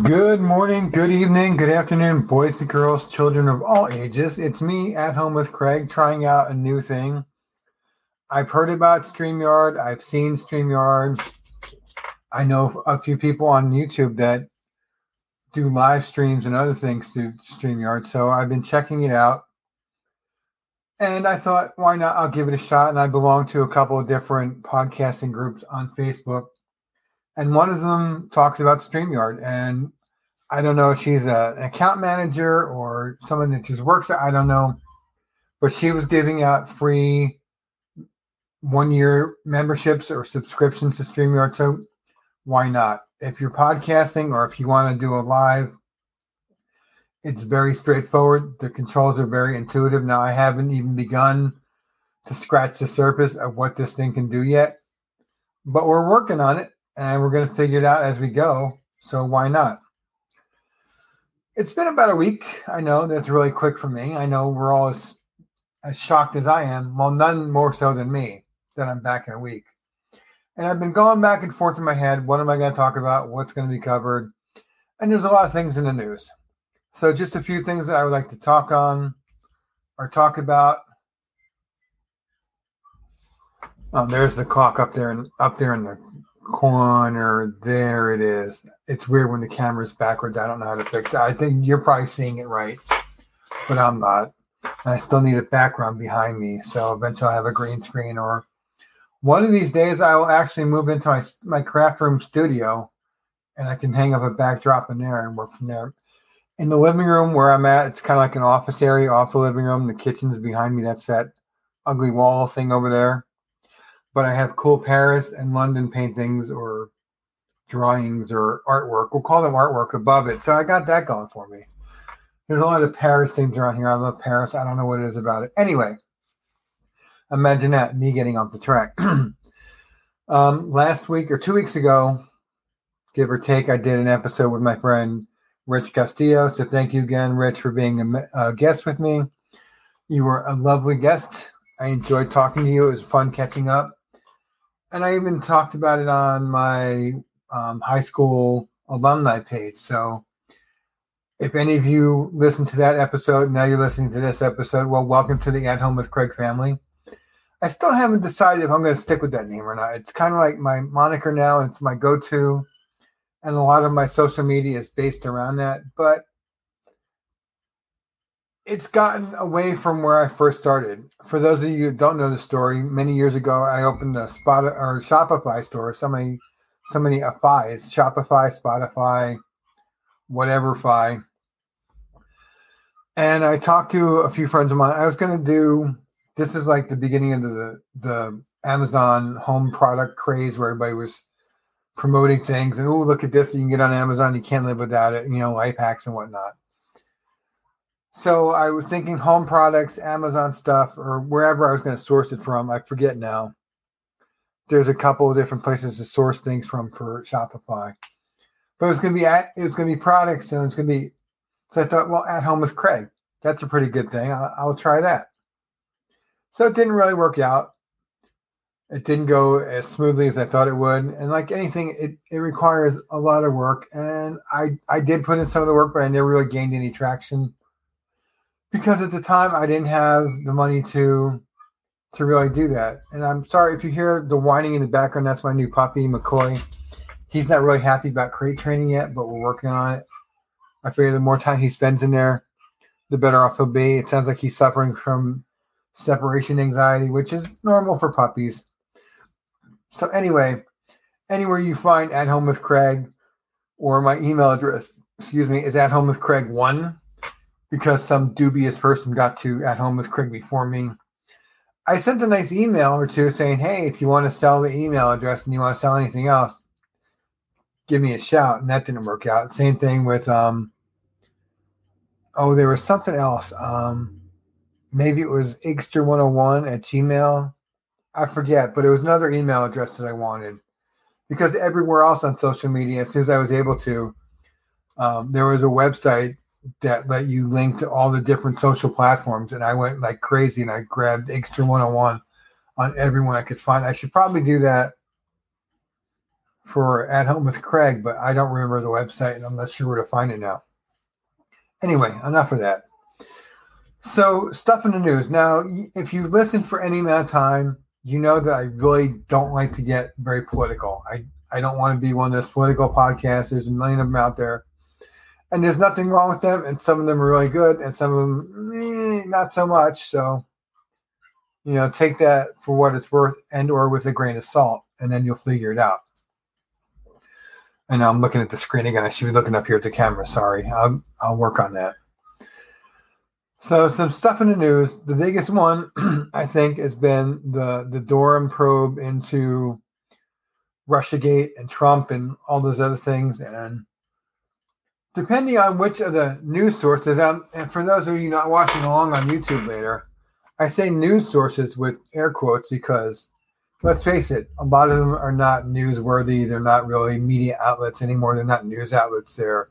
Good morning, good evening, good afternoon, boys and girls, children of all ages. It's me at home with Craig trying out a new thing. I've heard about StreamYard, I've seen StreamYard. I know a few people on YouTube that do live streams and other things through StreamYard, so I've been checking it out. And I thought, why not? I'll give it a shot. And I belong to a couple of different podcasting groups on Facebook and one of them talks about StreamYard. And I don't know if she's a, an account manager or someone that just works there. I don't know. But she was giving out free one year memberships or subscriptions to StreamYard. So why not? If you're podcasting or if you want to do a live, it's very straightforward. The controls are very intuitive. Now, I haven't even begun to scratch the surface of what this thing can do yet, but we're working on it and we're going to figure it out as we go. So why not? It's been about a week. I know that's really quick for me. I know we're all as, as shocked as I am. Well, none more so than me that I'm back in a week. And I've been going back and forth in my head. What am I going to talk about? What's going to be covered? And there's a lot of things in the news. So just a few things that I would like to talk on or talk about. Oh, there's the clock up there and up there in the corner. There it is. It's weird when the camera's backwards. I don't know how to fix it. I think you're probably seeing it right, but I'm not. I still need a background behind me. So eventually I'll have a green screen or one of these days I will actually move into my, my craft room studio and I can hang up a backdrop in there and work from there. In the living room where I'm at, it's kind of like an office area off the living room. The kitchen's behind me. That's that ugly wall thing over there but I have cool Paris and London paintings or drawings or artwork. We'll call them artwork above it. So I got that going for me. There's a lot of Paris things around here. I love Paris. I don't know what it is about it. Anyway, imagine that, me getting off the track. um, last week or two weeks ago, give or take, I did an episode with my friend Rich Castillo. So thank you again, Rich, for being a, a guest with me. You were a lovely guest. I enjoyed talking to you. It was fun catching up and I even talked about it on my um, high school alumni page. So if any of you listen to that episode, now you're listening to this episode, well, welcome to the At Home with Craig family. I still haven't decided if I'm going to stick with that name or not. It's kind of like my moniker now, it's my go to, and a lot of my social media is based around that. But it's gotten away from where I first started. For those of you who don't know the story, many years ago I opened a spot or Shopify store. So many, so many Fi's, Shopify, Spotify, whatever Fi. And I talked to a few friends of mine. I was going to do. This is like the beginning of the the Amazon home product craze, where everybody was promoting things and oh look at this, you can get on Amazon, you can't live without it, you know, life hacks and whatnot. So I was thinking home products, Amazon stuff, or wherever I was going to source it from. I forget now. There's a couple of different places to source things from for Shopify, but it was going to be at, it was going to be products, and it's going to be. So I thought, well, at home with Craig, that's a pretty good thing. I'll, I'll try that. So it didn't really work out. It didn't go as smoothly as I thought it would, and like anything, it, it requires a lot of work. And I I did put in some of the work, but I never really gained any traction because at the time I didn't have the money to to really do that. And I'm sorry if you hear the whining in the background. That's my new puppy, McCoy. He's not really happy about crate training yet, but we're working on it. I figure the more time he spends in there, the better off he'll be. It sounds like he's suffering from separation anxiety, which is normal for puppies. So anyway, anywhere you find at home with Craig or my email address, excuse me, is at home with Craig one because some dubious person got to at home with Craig before me. I sent a nice email or two saying, hey, if you want to sell the email address and you want to sell anything else, give me a shout. And that didn't work out. Same thing with, um, oh, there was something else. Um, maybe it was Igster101 at Gmail. I forget, but it was another email address that I wanted because everywhere else on social media, as soon as I was able to, um, there was a website that let you link to all the different social platforms. And I went like crazy and I grabbed Extra 101 on everyone I could find. I should probably do that for At Home with Craig, but I don't remember the website and I'm not sure where to find it now. Anyway, enough of that. So, stuff in the news. Now, if you listen for any amount of time, you know that I really don't like to get very political. I, I don't want to be one of those political podcasts. There's a million of them out there. And there's nothing wrong with them. And some of them are really good, and some of them, eh, not so much. So, you know, take that for what it's worth and or with a grain of salt, and then you'll figure it out. And I'm looking at the screen again. I should be looking up here at the camera. Sorry. I'll, I'll work on that. So some stuff in the news. The biggest one, I think, has been the the Durham probe into RussiaGate and Trump and all those other things. And depending on which of the news sources, um, and for those of you not watching along on YouTube later, I say news sources with air quotes because let's face it, a lot of them are not newsworthy. They're not really media outlets anymore. They're not news outlets. They're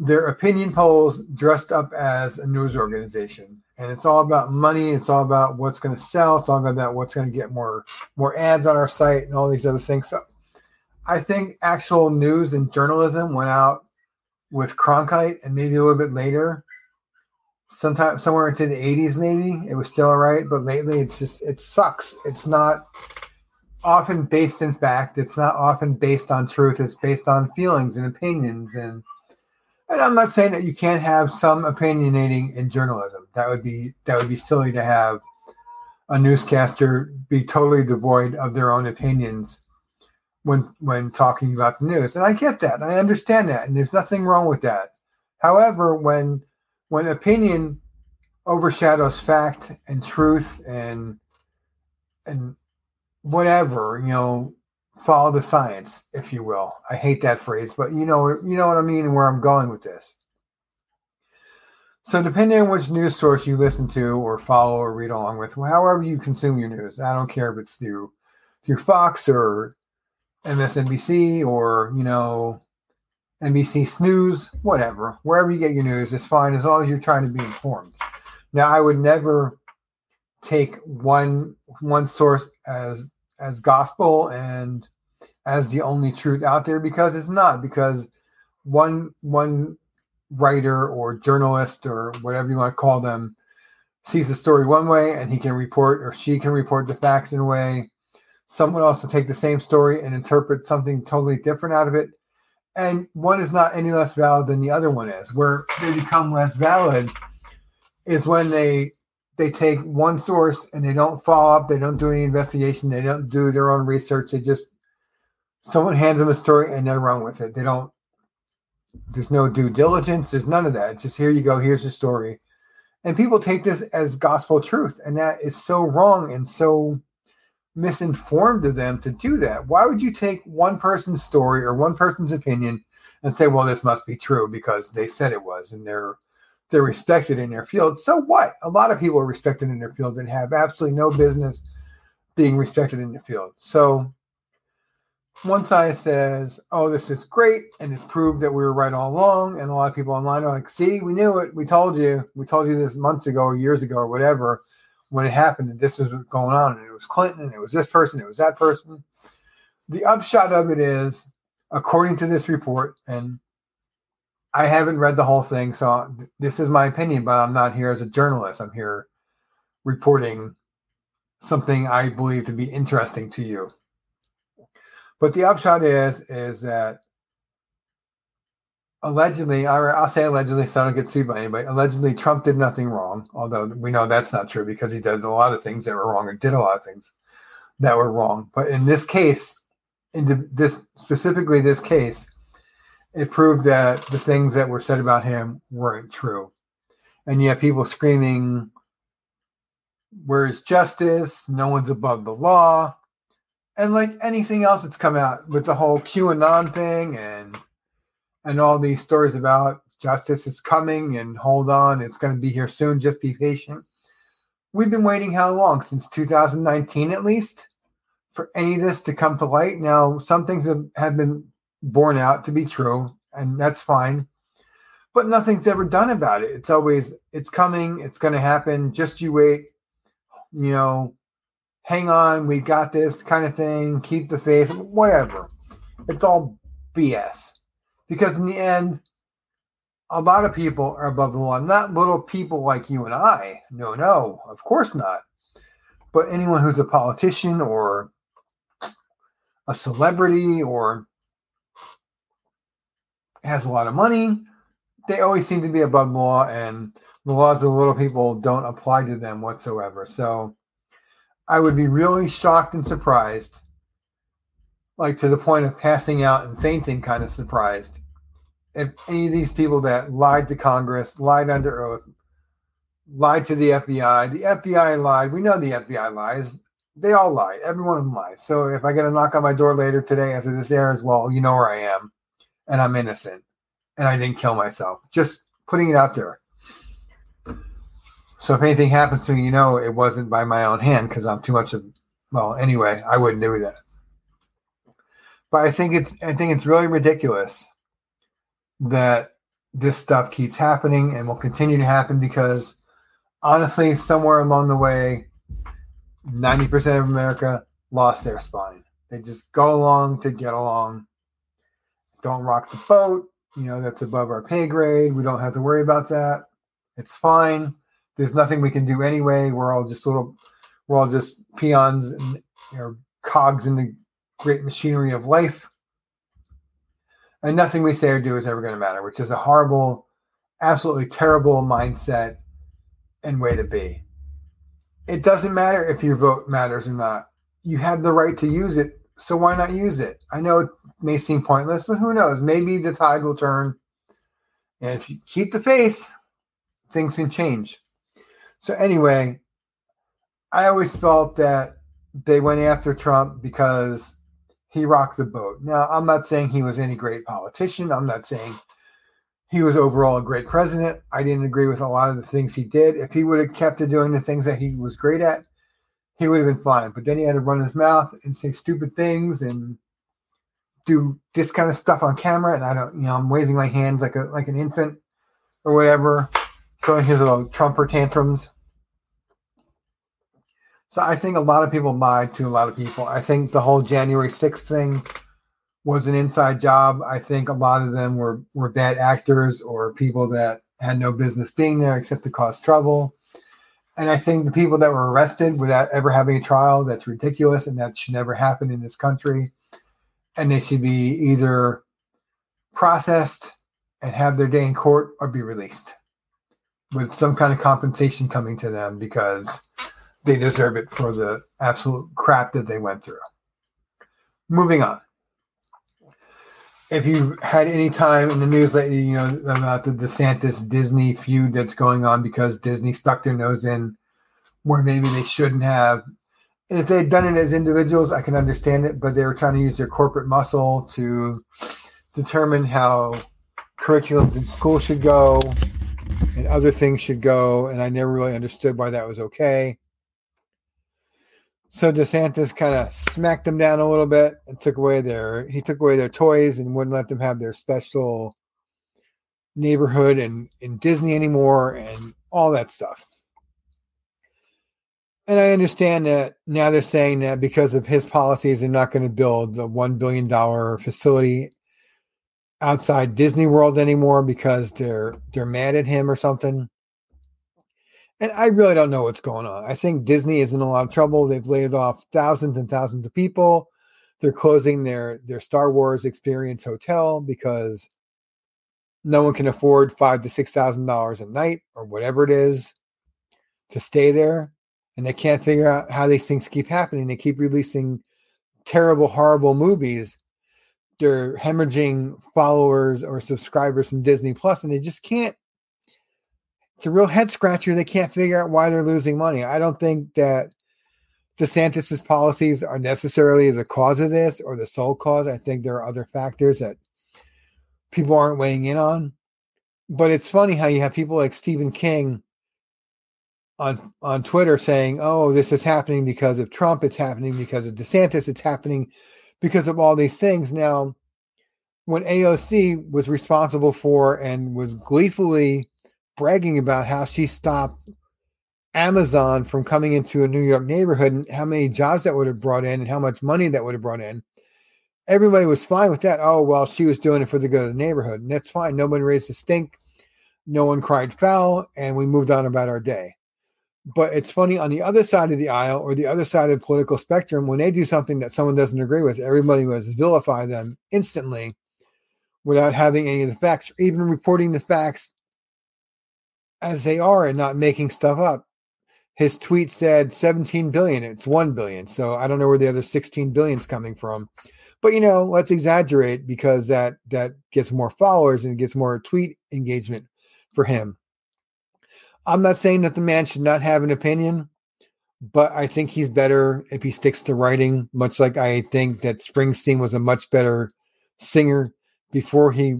they're opinion polls dressed up as a news organization and it's all about money it's all about what's going to sell it's all about what's going to get more more ads on our site and all these other things so i think actual news and journalism went out with cronkite and maybe a little bit later. Sometime somewhere into the 80s maybe. It was still all right but lately it's just it sucks. It's not often based in fact. It's not often based on truth. It's based on feelings and opinions and and I'm not saying that you can't have some opinionating in journalism. That would be that would be silly to have a newscaster be totally devoid of their own opinions when when talking about the news. And I get that. I understand that. And there's nothing wrong with that. However, when when opinion overshadows fact and truth and and whatever, you know, follow the science, if you will. I hate that phrase, but you know you know what I mean and where I'm going with this. So depending on which news source you listen to or follow or read along with, however you consume your news, I don't care if it's through through Fox or MSNBC or you know NBC Snooze, whatever, wherever you get your news, it's fine as long as you're trying to be informed. Now, I would never take one one source as as gospel and as the only truth out there because it's not because one one writer or journalist or whatever you want to call them sees the story one way and he can report or she can report the facts in a way someone else will take the same story and interpret something totally different out of it and one is not any less valid than the other one is where they become less valid is when they they take one source and they don't follow up, they don't do any investigation, they don't do their own research. They just someone hands them a story and they run with it. They don't. There's no due diligence. There's none of that. It's just here you go. Here's the story, and people take this as gospel truth, and that is so wrong and so misinformed of them to do that. Why would you take one person's story or one person's opinion and say, well, this must be true because they said it was, and they're they're respected in their field. So what? A lot of people are respected in their field and have absolutely no business being respected in the field. So one side says, "Oh, this is great," and it proved that we were right all along. And a lot of people online are like, "See, we knew it. We told you. We told you this months ago, or years ago, or whatever, when it happened. And this was what's going on. And it was Clinton. And it was this person. It was that person." The upshot of it is, according to this report, and I haven't read the whole thing, so this is my opinion, but I'm not here as a journalist. I'm here reporting something I believe to be interesting to you. But the upshot is is that allegedly, I'll say allegedly, so I don't get sued by anybody. Allegedly, Trump did nothing wrong, although we know that's not true because he did a lot of things that were wrong and did a lot of things that were wrong. But in this case, in this specifically this case, it proved that the things that were said about him weren't true. And yet people screaming, Where's justice? No one's above the law. And like anything else that's come out with the whole QAnon thing and and all these stories about justice is coming and hold on, it's going to be here soon, just be patient. We've been waiting how long? Since 2019 at least for any of this to come to light. Now, some things have, have been borne out to be true, and that's fine. But nothing's ever done about it. It's always it's coming, it's going to happen. Just you wait. You know, hang on, we got this kind of thing, keep the faith, whatever. It's all BS. Because in the end, a lot of people are above the law. Not little people like you and I. No, no, of course not. But anyone who's a politician or a celebrity or has a lot of money, they always seem to be above the law, and the laws of the little people don't apply to them whatsoever. So I would be really shocked and surprised, like to the point of passing out and fainting, kind of surprised, if any of these people that lied to Congress, lied under oath, lied to the FBI, the FBI lied. We know the FBI lies. They all lie. Every one of them lies. So if I get a knock on my door later today after this airs, well, you know where I am, and I'm innocent, and I didn't kill myself. Just putting it out there. So if anything happens to me, you know it wasn't by my own hand because I'm too much of well, anyway, I wouldn't do that. But I think it's I think it's really ridiculous that this stuff keeps happening and will continue to happen because honestly, somewhere along the way, 90% of America lost their spine. They just go along to get along. Don't rock the boat. You know, that's above our pay grade. We don't have to worry about that. It's fine. There's nothing we can do anyway. We're all just little, we're all just peons and you know, cogs in the great machinery of life. And nothing we say or do is ever going to matter, which is a horrible, absolutely terrible mindset and way to be. It doesn't matter if your vote matters or not. You have the right to use it, so why not use it? I know it may seem pointless, but who knows? Maybe the tide will turn. And if you keep the faith, things can change. So, anyway, I always felt that they went after Trump because he rocked the boat. Now, I'm not saying he was any great politician. I'm not saying he was overall a great president. I didn't agree with a lot of the things he did. If he would have kept to doing the things that he was great at, he would have been fine. But then he had to run his mouth and say stupid things and do this kind of stuff on camera. And I don't, you know, I'm waving my hands like a like an infant or whatever, showing his little Trumper tantrums. So I think a lot of people lied to a lot of people. I think the whole January 6th thing was an inside job. I think a lot of them were, were bad actors or people that had no business being there except to cause trouble. And I think the people that were arrested without ever having a trial, that's ridiculous and that should never happen in this country. And they should be either processed and have their day in court or be released with some kind of compensation coming to them because they deserve it for the absolute crap that they went through. Moving on if you've had any time in the news lately, you know, about the DeSantis Disney feud that's going on because Disney stuck their nose in where maybe they shouldn't have. If they'd done it as individuals, I can understand it, but they were trying to use their corporate muscle to determine how curriculums in school should go and other things should go. And I never really understood why that was okay. So DeSantis kind of smacked them down a little bit and took away their he took away their toys and wouldn't let them have their special neighborhood and in Disney anymore and all that stuff. And I understand that now they're saying that because of his policies, they're not going to build the one billion dollar facility outside Disney World anymore because they're they're mad at him or something and I really don't know what's going on. I think Disney is in a lot of trouble. They've laid off thousands and thousands of people. They're closing their their Star Wars Experience Hotel because no one can afford five to six thousand dollars a night or whatever it is to stay there, and they can't figure out how these things keep happening. They keep releasing terrible, horrible movies. They're hemorrhaging followers or subscribers from Disney Plus, and they just can't it's a real head scratcher. They can't figure out why they're losing money. I don't think that DeSantis's policies are necessarily the cause of this or the sole cause. I think there are other factors that people aren't weighing in on. But it's funny how you have people like Stephen King on on Twitter saying, "Oh, this is happening because of Trump. It's happening because of DeSantis. It's happening because of all these things." Now, when AOC was responsible for and was gleefully bragging about how she stopped Amazon from coming into a New York neighborhood and how many jobs that would have brought in and how much money that would have brought in. Everybody was fine with that. Oh, well, she was doing it for the good of the neighborhood. And that's fine. No one raised a stink. No one cried foul. And we moved on about our day. But it's funny on the other side of the aisle or the other side of the political spectrum, when they do something that someone doesn't agree with, everybody was vilify them instantly without having any of the facts or even reporting the facts as they are and not making stuff up. His tweet said 17 billion, it's 1 billion. So I don't know where the other 16 billion is coming from. But you know, let's exaggerate because that that gets more followers and gets more tweet engagement for him. I'm not saying that the man should not have an opinion, but I think he's better if he sticks to writing, much like I think that Springsteen was a much better singer before he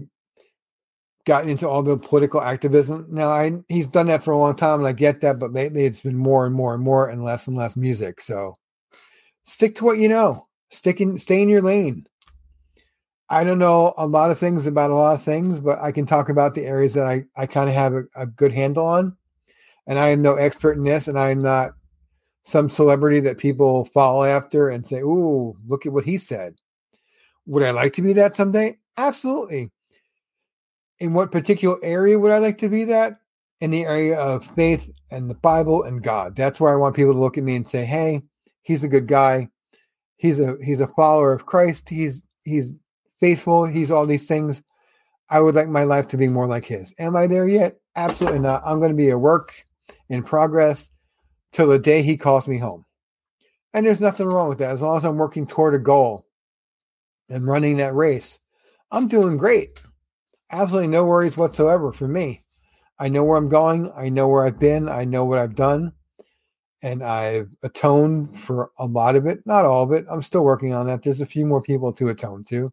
got into all the political activism. Now, I, he's done that for a long time, and I get that, but lately it's been more and more and more and less and less music. So stick to what you know. Stick in, stay in your lane. I don't know a lot of things about a lot of things, but I can talk about the areas that I, I kind of have a, a good handle on. And I am no expert in this, and I am not some celebrity that people follow after and say, "Ooh, look at what he said." Would I like to be that someday? Absolutely. In what particular area would I like to be that? In the area of faith and the Bible and God. That's where I want people to look at me and say, "Hey, he's a good guy. He's a he's a follower of Christ. He's he's faithful. He's all these things." I would like my life to be more like his. Am I there yet? Absolutely not. I'm going to be a work in progress till the day he calls me home. And there's nothing wrong with that. As long as I'm working toward a goal and running that race, I'm doing great. Absolutely no worries whatsoever for me. I know where I'm going. I know where I've been. I know what I've done. And I've atoned for a lot of it, not all of it. I'm still working on that. There's a few more people to atone to.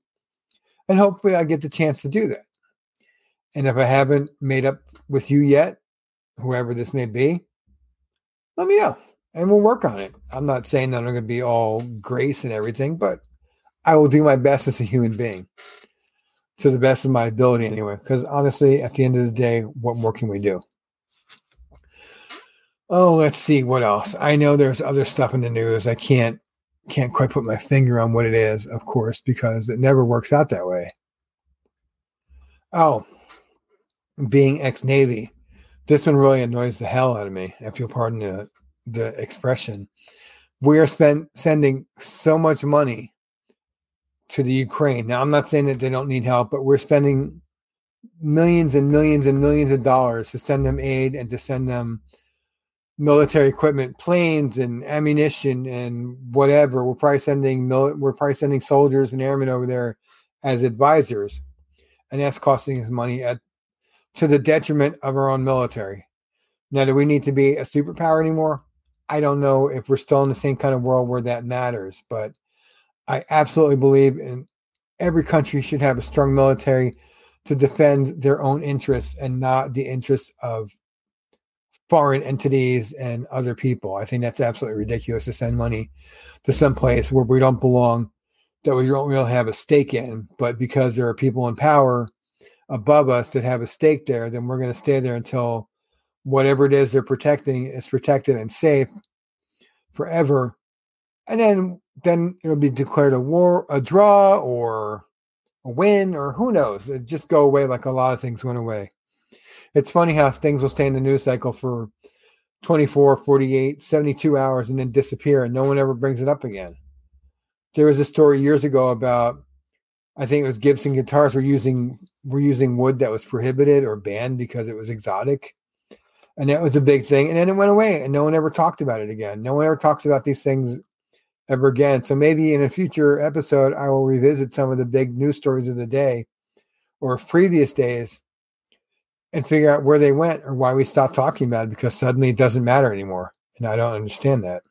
And hopefully I get the chance to do that. And if I haven't made up with you yet, whoever this may be, let me know and we'll work on it. I'm not saying that I'm going to be all grace and everything, but I will do my best as a human being to the best of my ability anyway. Because honestly, at the end of the day, what more can we do? Oh, let's see what else. I know there's other stuff in the news. I can't can't quite put my finger on what it is, of course, because it never works out that way. Oh, being ex-Navy, this one really annoys the hell out of me, if you'll pardon the, the expression. We are spend, sending so much money to the Ukraine. Now, I'm not saying that they don't need help, but we're spending millions and millions and millions of dollars to send them aid and to send them military equipment, planes and ammunition and whatever. We're probably sending we're probably sending soldiers and airmen over there as advisors, and that's costing us money at to the detriment of our own military. Now, do we need to be a superpower anymore? I don't know if we're still in the same kind of world where that matters, but I absolutely believe in every country should have a strong military to defend their own interests and not the interests of foreign entities and other people. I think that's absolutely ridiculous to send money to some place where we don't belong, that we don't really have a stake in, but because there are people in power above us that have a stake there, then we're going to stay there until whatever it is they're protecting is protected and safe forever. And then then it'll be declared a war, a draw, or a win, or who knows? It just go away like a lot of things went away. It's funny how things will stay in the news cycle for 24, 48, 72 hours and then disappear, and no one ever brings it up again. There was a story years ago about I think it was Gibson guitars were using were using wood that was prohibited or banned because it was exotic. And that was a big thing. And then it went away and no one ever talked about it again. No one ever talks about these things ever again. So maybe in a future episode I will revisit some of the big news stories of the day or previous days and figure out where they went or why we stopped talking about it because suddenly it doesn't matter anymore. And I don't understand that.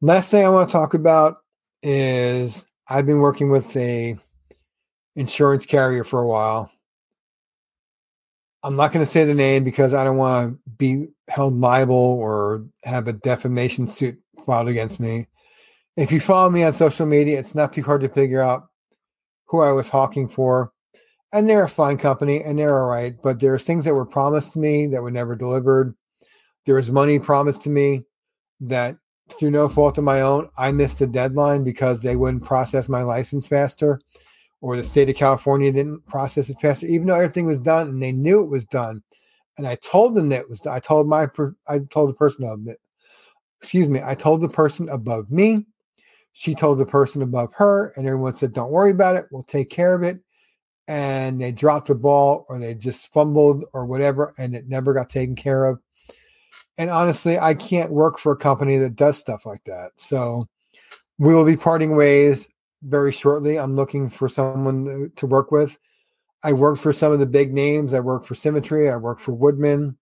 Last thing I want to talk about is I've been working with a insurance carrier for a while. I'm not going to say the name because I don't want to be held liable or have a defamation suit filed against me. If you follow me on social media, it's not too hard to figure out who I was hawking for. And they're a fine company and they're all right, but there's things that were promised to me that were never delivered. There was money promised to me that through no fault of my own, I missed the deadline because they wouldn't process my license faster, or the state of California didn't process it faster, even though everything was done and they knew it was done. And I told them that it was. I told my. I told the person of it. Excuse me. I told the person above me. She told the person above her, and everyone said, "Don't worry about it. We'll take care of it." And they dropped the ball, or they just fumbled, or whatever, and it never got taken care of and honestly, I can't work for a company that does stuff like that. So we will be parting ways very shortly. I'm looking for someone to work with. I worked for some of the big names. I worked for Symmetry. I worked for Woodman.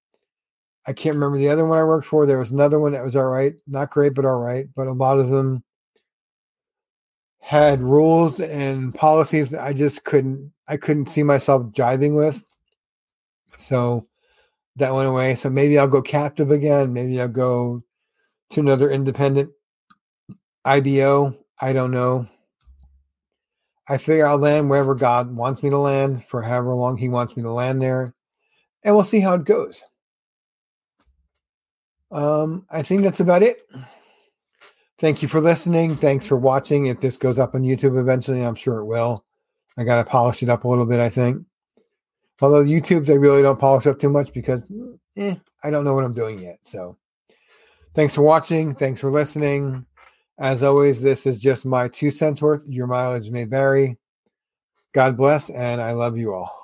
I can't remember the other one I worked for. There was another one that was all right, not great, but all right. But a lot of them had rules and policies that I just couldn't. I couldn't see myself jiving with. So that went away. So maybe I'll go captive again. Maybe I'll go to another independent IBO. I don't know. I figure I'll land wherever God wants me to land for however long He wants me to land there, and we'll see how it goes. Um, I think that's about it. Thank you for listening. Thanks for watching. If this goes up on YouTube eventually, I'm sure it will. I got to polish it up a little bit, I think. Although YouTube's, I really don't polish up too much because eh, I don't know what I'm doing yet. So thanks for watching. Thanks for listening. As always, this is just my two cents worth. Your mileage may vary. God bless, and I love you all.